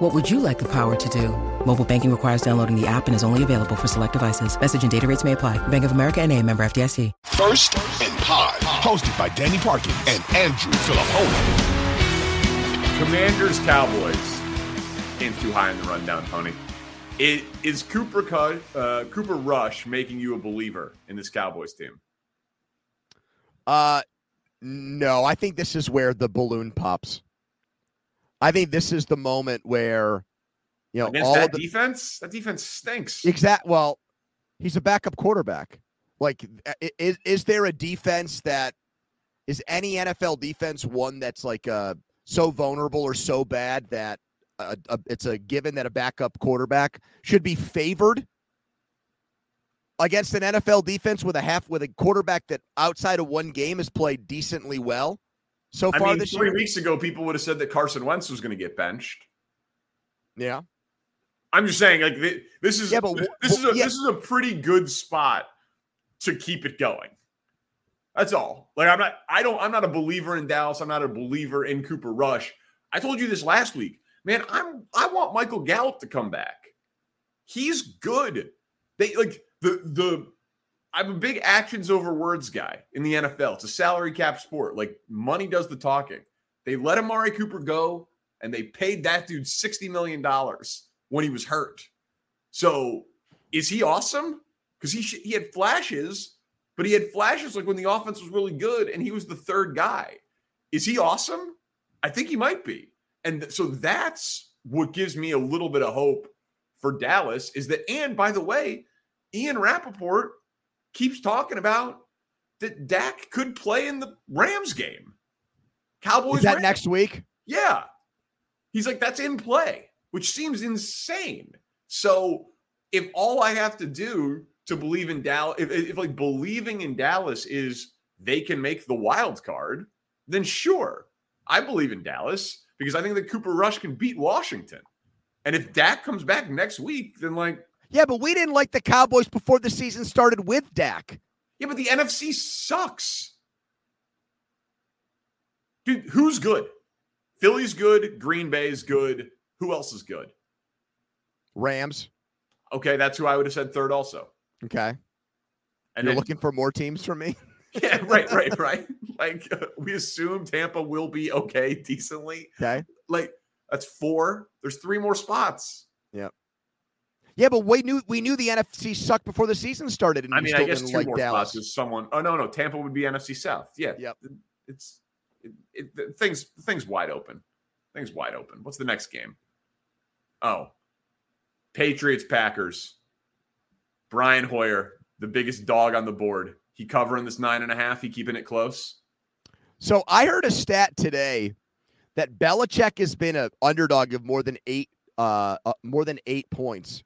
What would you like the power to do? Mobile banking requires downloading the app and is only available for select devices. Message and data rates may apply. Bank of America and a member FDIC. First and Pod, hosted by Danny Parkins and Andrew Fillipponi. Commanders Cowboys. Game's too high in the rundown, Tony. It, is Cooper uh, Cooper Rush making you a believer in this Cowboys team? Uh, no. I think this is where the balloon pops. I think this is the moment where, you know, Against all that the, defense, that defense stinks. Exact. Well, he's a backup quarterback. Like, is is there a defense that is any NFL defense one that's like uh so vulnerable or so bad that a, a, it's a given that a backup quarterback should be favored against an NFL defense with a half with a quarterback that outside of one game has played decently well so far I mean, this three year. weeks ago, people would have said that Carson Wentz was going to get benched. Yeah. I'm just saying, like this is Yeah, but this is a yeah. this is a pretty good spot to keep it going. That's all. Like I'm not I don't I'm not a believer in Dallas. I'm not a believer in Cooper Rush. I told you this last week. Man, I'm I want Michael Gallup to come back. He's good. They like the the I'm a big actions over words guy in the NFL. It's a salary cap sport. Like money does the talking. They let Amari Cooper go and they paid that dude $60 million when he was hurt. So is he awesome? Because he sh- he had flashes, but he had flashes like when the offense was really good and he was the third guy. Is he awesome? I think he might be. And th- so that's what gives me a little bit of hope for Dallas is that, and by the way, Ian Rapoport keeps talking about that Dak could play in the Rams game. Cowboys Is that Rams. next week? Yeah. He's like, that's in play, which seems insane. So if all I have to do to believe in Dallas, if, if like believing in Dallas is they can make the wild card, then sure, I believe in Dallas because I think that Cooper Rush can beat Washington. And if Dak comes back next week, then like, Yeah, but we didn't like the Cowboys before the season started with Dak. yeah, but the NFC sucks. Dude, who's good? Philly's good. Green Bay's good. Who else is good? Rams. Okay, that's who I would have said third also. Okay. And You're then, looking for more teams from me? yeah, right, right, right. Like uh, we assume Tampa will be okay decently. Okay. Like that's four. There's three more spots. Yeah, but we knew we knew the NFC sucked before the season started, and I mean, I guess two like more Dallas. spots is someone. Oh no, no, Tampa would be NFC South. Yeah, Yep. It's it, it, things things wide open. Things wide open. What's the next game? Oh, Patriots Packers. Brian Hoyer, the biggest dog on the board. He covering this nine and a half. He keeping it close. So I heard a stat today that Belichick has been an underdog of more than eight, uh, uh, more than eight points,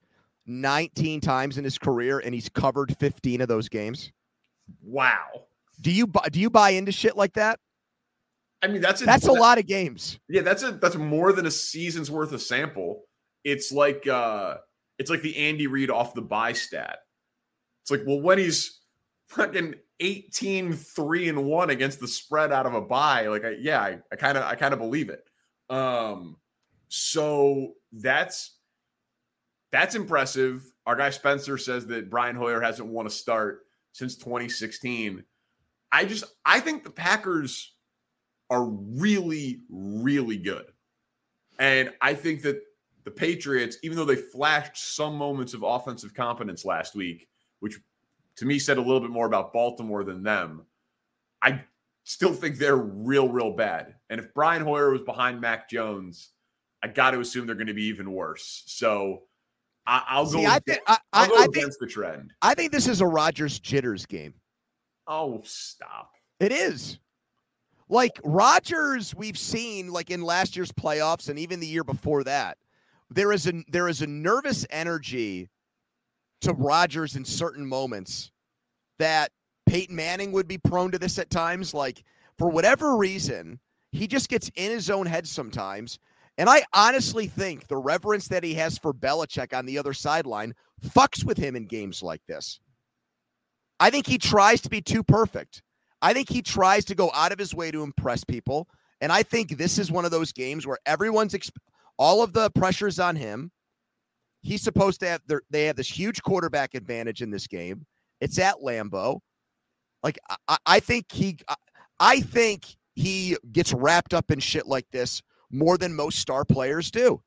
nineteen times in his career, and he's covered fifteen of those games. Wow. Do you bye, do you bye into shit like that? I mean, that's a, That's a lot of games. Yeah, that's a that's more than a season's worth of sample. It's like uh it's like the Andy Reid off the buy stat. It's like, well, when he's fucking 18, 3 and 1 against the spread out of a buy, like I yeah, I, I kind of I kind of believe it. Um so that's that's impressive. Our guy Spencer says that Brian Hoyer hasn't won a start since 2016. I just I think the Packers are really, really good. And I think that the Patriots, even though they flashed some moments of offensive competence last week, which to me said a little bit more about Baltimore than them, I still think they're real, real bad. And if Brian Hoyer was behind Mac Jones, I got to assume they're going to be even worse. So I, I'll See, go. I think I, I'll I, go I think against the trend. I think this is a Rodgers jitters game. Oh, stop. It is. Like Rodgers, we've seen like in last year's playoffs and even the year before that. There is a there is a nervous energy to Rodgers in certain moments that Peyton Manning would be prone to this at times. Like, for whatever reason, he just gets in his own head sometimes. And I honestly think the reverence that he has for Belichick on the other sideline fucks with him in games like this. I think he tries to be too perfect. I think he tries to go out of his way to impress people. And I think this is one of those games where everyone's exp- all of the pressure's on him. He's supposed to have their, they have this huge quarterback advantage in this game. It's at Lambeau. Like I, I think he I think he gets wrapped up in shit like this more than most star players do.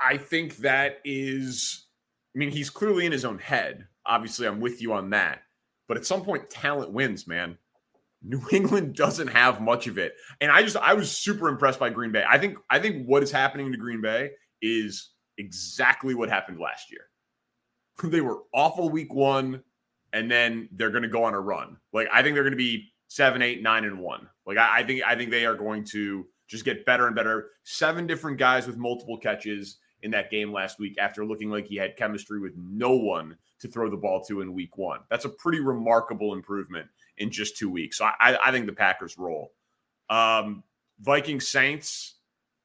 I think that is I mean, he's clearly in his own head. Obviously, I'm with you on that. But at some point, talent wins, man. New England doesn't have much of it. And I just I was super impressed by Green Bay. I think I think what is happening to Green Bay is exactly what happened last year. they were awful week one, and then they're gonna go on a run. Like I think they're gonna be seven, eight, nine, and one. Like I, I think I think they are going to just get better and better. Seven different guys with multiple catches in that game last week after looking like he had chemistry with no one to throw the ball to in week one. That's a pretty remarkable improvement in just two weeks. So I, I think the Packers roll. Um, Viking Saints,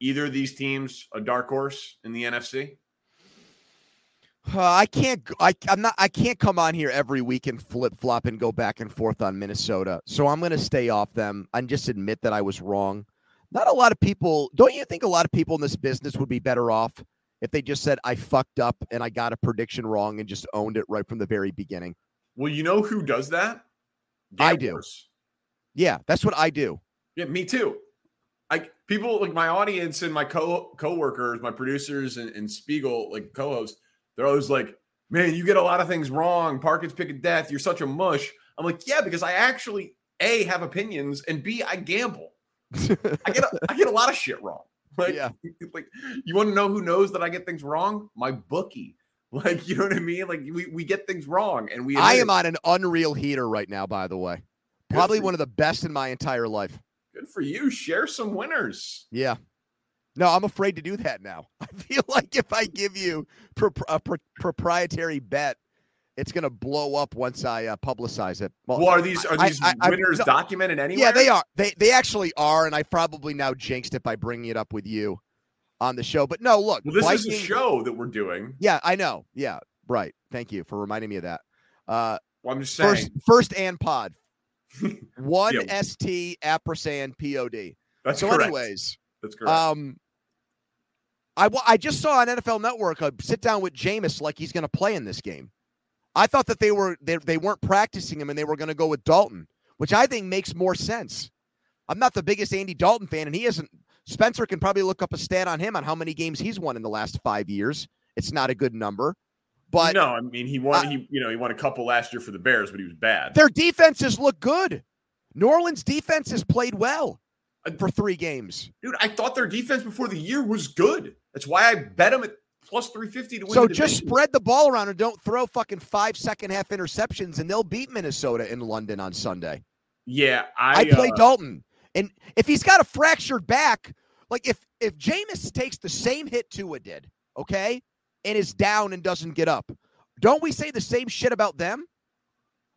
either of these teams a dark horse in the NFC? Uh, I can't. I, I'm not. I can't come on here every week and flip flop and go back and forth on Minnesota. So I'm going to stay off them and just admit that I was wrong. Not a lot of people. Don't you think a lot of people in this business would be better off if they just said I fucked up and I got a prediction wrong and just owned it right from the very beginning? Well, you know who does that? I do. Yeah, that's what I do. Yeah, me too. Like people like my audience and my co co-workers, my producers and, and Spiegel, like co-hosts, they're always like, Man, you get a lot of things wrong. Parkins pick a death. You're such a mush. I'm like, yeah, because I actually A have opinions and B, I gamble. I get a, I get a lot of shit wrong. Like, Yeah. like you want to know who knows that I get things wrong? My bookie. Like, you know what I mean? Like we, we get things wrong and we I am on an unreal heater right now, by the way. Good Probably one of the best in my entire life. good for you. Share some winners. Yeah. No, I'm afraid to do that now. I feel like if I give you pro- a pro- proprietary bet, it's going to blow up once I uh, publicize it. Well, are these are these I- I- winners no. documented anywhere? yeah, they are. They they actually are, and I probably now jinxed it by bringing it up with you on the show. But no, look, Well, this is a show that we're doing. Yeah, I know. Yeah, right. Thank you for reminding me of that. Uh, Well, I'm just saying. first, first and pod, one Yeah. st ampersand pod. that's So, correct. anyways, that's correct. Um, I I just saw on NFL Network a sit down with Jameis like he's going to play in this game. I thought that they were they, they weren't practicing him and they were going to go with Dalton, which I think makes more sense. I'm not the biggest Andy Dalton fan, and he isn't. Spencer can probably look up a stat on him on how many games he's won in the last five years. It's not a good number, but no, I mean he won. uh, he you know he won a couple last year for the Bears, but he was bad. their defenses look good. New Orleans defense has played well for three games. Dude, I thought their defense before the year was good. That's why I bet them at plus three fifty to win. So just spread the ball around and don't throw fucking five second half interceptions, and they'll beat Minnesota in London on Sunday. Yeah, I, I, play uh, Dalton, and if he's got a fractured back, like if if Jameis takes the same hit Tua did, okay, and is down and doesn't get up, don't we say the same shit about them?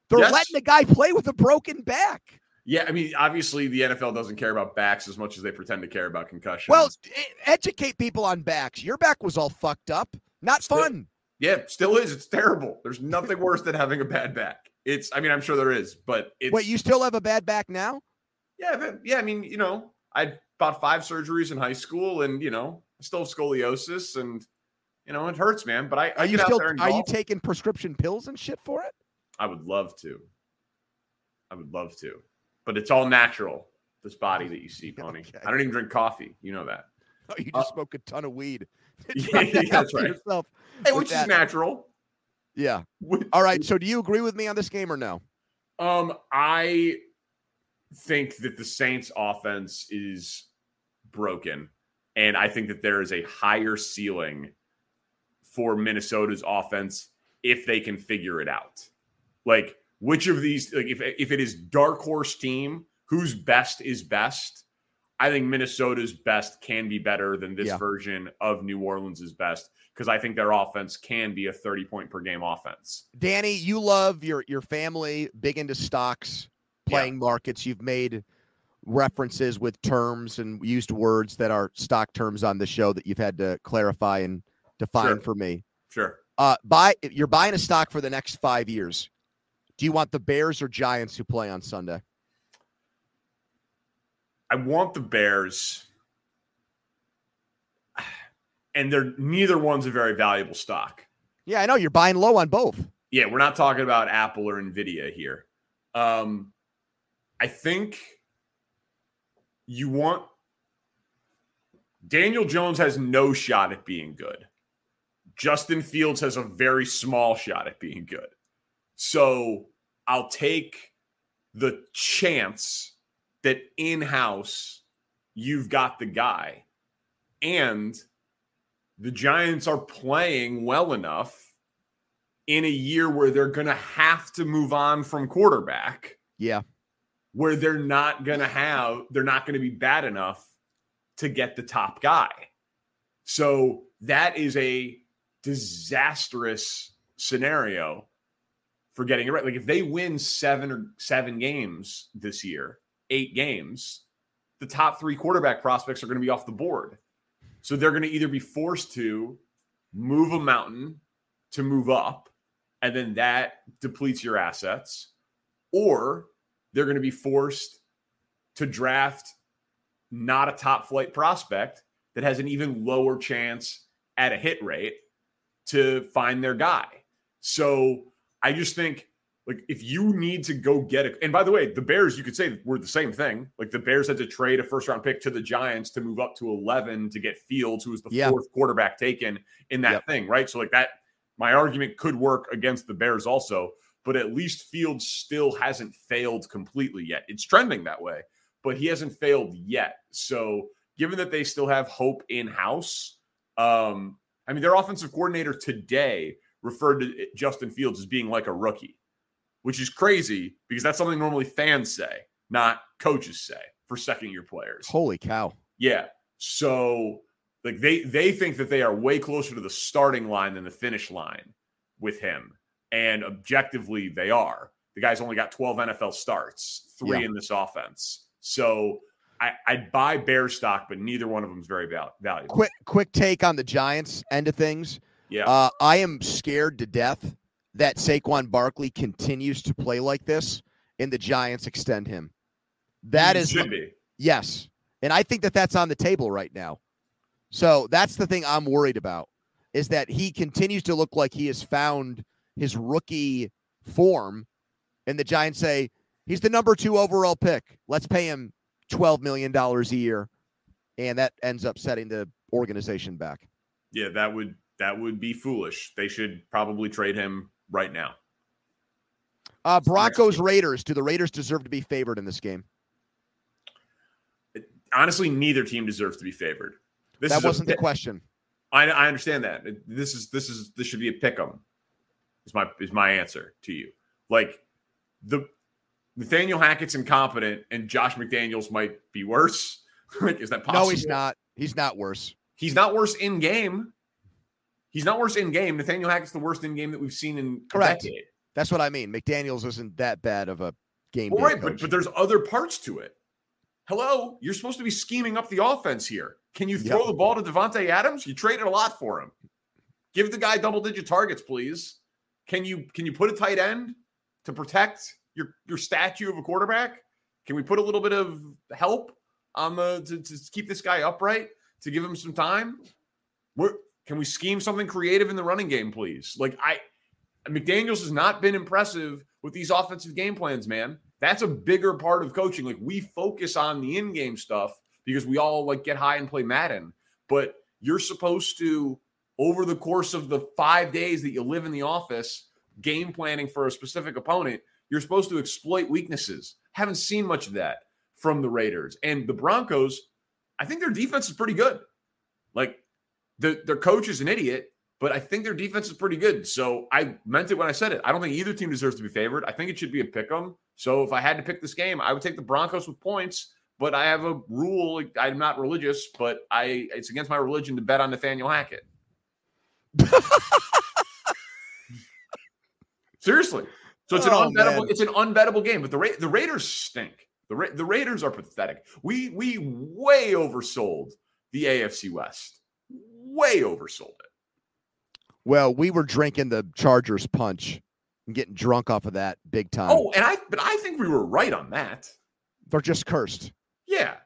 They're Yes. letting the guy play with a broken back. Yeah, I mean, obviously the NFL doesn't care about backs as much as they pretend to care about concussions. Well, educate people on backs. Your back was all fucked up. Not Still- fun. yeah, still is. It's terrible. There's nothing worse than having a bad back. It's. I mean, I'm sure there is, but it's. Wait, you still have a bad back now? Yeah, yeah. I mean, you know, I had about five surgeries in high school, and you know, I still have scoliosis, and you know, it hurts, man. But I, I Are you still there and are you taking prescription pills and shit for it? I would love to. I would love to, but it's all natural. This body that you see, Pony. Okay. I don't even drink coffee. You know that. Oh, you Uh, just smoke a ton of weed. Yeah, Trying to yeah, help that's right. yourself Hey, which is natural. Yeah. All right. So do you agree with me on this game or no? Um, I think that the Saints offense is broken, and I think that there is a higher ceiling for Minnesota's offense if they can figure it out. Like which of these, like if if it is dark horse team, whose best is best, I think Minnesota's best can be better than this Yeah. version of New Orleans' best because I think their offense can be a 30 point per game offense. Danny, you love your your family, big into stocks, Yeah. playing markets. You've made references with terms and used words that are stock terms on the show that you've had to clarify and define Sure. for me. Sure. Uh, buy you're buying a stock for the next five years. Do you want the Bears or Giants who play on Sunday? I want the Bears, and they're neither one's a very valuable stock. Yeah, I know you're buying low on both. Yeah, we're not talking about Apple or Nvidia here. Um, I think you want Daniel Jones has no shot at being good. Justin Fields has a very small shot at being good. So I'll take the chance that in house you've got the guy. And the Giants are playing well enough in a year where they're going to have to move on from quarterback. Yeah, where they're not going to have they're not going to be bad enough to get the top guy. So that is a disastrous scenario for getting it right. Like if they win 7 or 7 games this year, 8 games, the top 3 quarterback prospects are going to be off the board. So they're going to either be forced to move a mountain to move up and then that depletes your assets or they're going to be forced to draft not a top flight prospect that has an even lower chance at a hit rate to find their guy. So I just think like if you need to go get it, and by the way, the Bears, you could say were the same thing. Like the Bears had to trade a first round pick to the Giants to move up to 11 to get Fields, who was the Yeah. fourth quarterback taken in that Yep. thing, right? So like that, my argument could work against the Bears also, but at least Fields still hasn't failed completely yet. It's trending that way, but he hasn't failed yet. So given that they still have hope in house, um, I mean, their offensive coordinator today referred to Justin Fields as being like a rookie, which is crazy because that's something normally fans say, not coaches say for second year players. holy cow! Yeah. So like they they think that they are way closer to the starting line than the finish line with him. And objectively they are. The guy's only got 12 NFL starts, three Yeah. in this offense. So I, I'd buy bear stock, but neither one of them is very val- valuable. Quick, quick take on the Giants end of things. Yeah. Uh, I am scared to death that Saquon Barkley continues to play like this, and the Giants extend him. That He is should be. yes, and I think that that's on the table right now. So that's the thing I'm worried about is that he continues to look like he has found his rookie form, and the Giants say he's the number two overall pick. Let's pay him twelve million dollars a year, and that ends up setting the organization back. Yeah, that would that would be foolish. They should probably trade him right now. Uh, Broncos Raiders. Do the Raiders deserve to be favored in this game? Honestly, neither team deserves to be favored. This that wasn't the question. I, I understand that. This is this is this should be a pick 'em. Is my is my answer to you. Like the Nathaniel Hackett's incompetent and Josh McDaniels might be worse. like, is that possible? No, he's not. He's not worse. He's not worse in game. He's not worse in game. Nathaniel Hackett's the worst in game that we've seen in Correct. That's what I mean. McDaniel's isn't that bad of a game. Well, right, but, coach. but there's other parts to it. Hello, you're supposed to be scheming up the offense here. Can you throw Yep. the ball to Davante Adams? You traded a lot for him. Give the guy double digit targets, please. Can you can you put a tight end to protect your your statue of a quarterback? Can we put a little bit of help on the to, to keep this guy upright to give him some time? Where can we scheme something creative in the running game, please? Like I McDaniels has not been impressive with these offensive game plans, man. That's a bigger part of coaching. Like we focus on the in-game stuff because we all like get high and play Madden, but you're supposed to over the course of the 5 days that you live in the office, game planning for a specific opponent, you're supposed to exploit weaknesses. Haven't seen much of that from the Raiders. And the Broncos, I think their defense is pretty good. Like the, their coach is an idiot, but I think their defense is pretty good. So I meant it when I said it. I don't think either team deserves to be favored. I think it should be a pick 'em. So if I had to pick this game, I would take the Broncos with points, but I have a rule. I'm not religious, but I it's against my religion to bet on Nathaniel Hackett. Seriously. So it's an Oh, unbettable. man. It's an unbettable game. But the Ra- the Raiders stink. The Ra- the Raiders are pathetic. We we way oversold the AFC West. Way oversold it. Well, we were drinking the Chargers punch and getting drunk off of that big time. Oh, and I but I think we were right on that. They're just cursed. Yeah.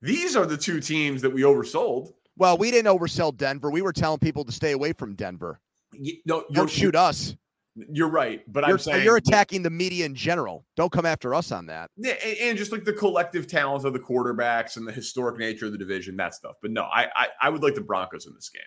These are the two teams that we oversold. Well, we didn't oversell Denver. We were telling people to stay away from Denver. Y- No, Don't shoot us. You're right, but You're, I'm saying you're attacking the media in general. Don't come after us on that. Yeah, and, and just like the collective talent of the quarterbacks and the historic nature of the division, that stuff. But no, I, I I would like the Broncos in this game.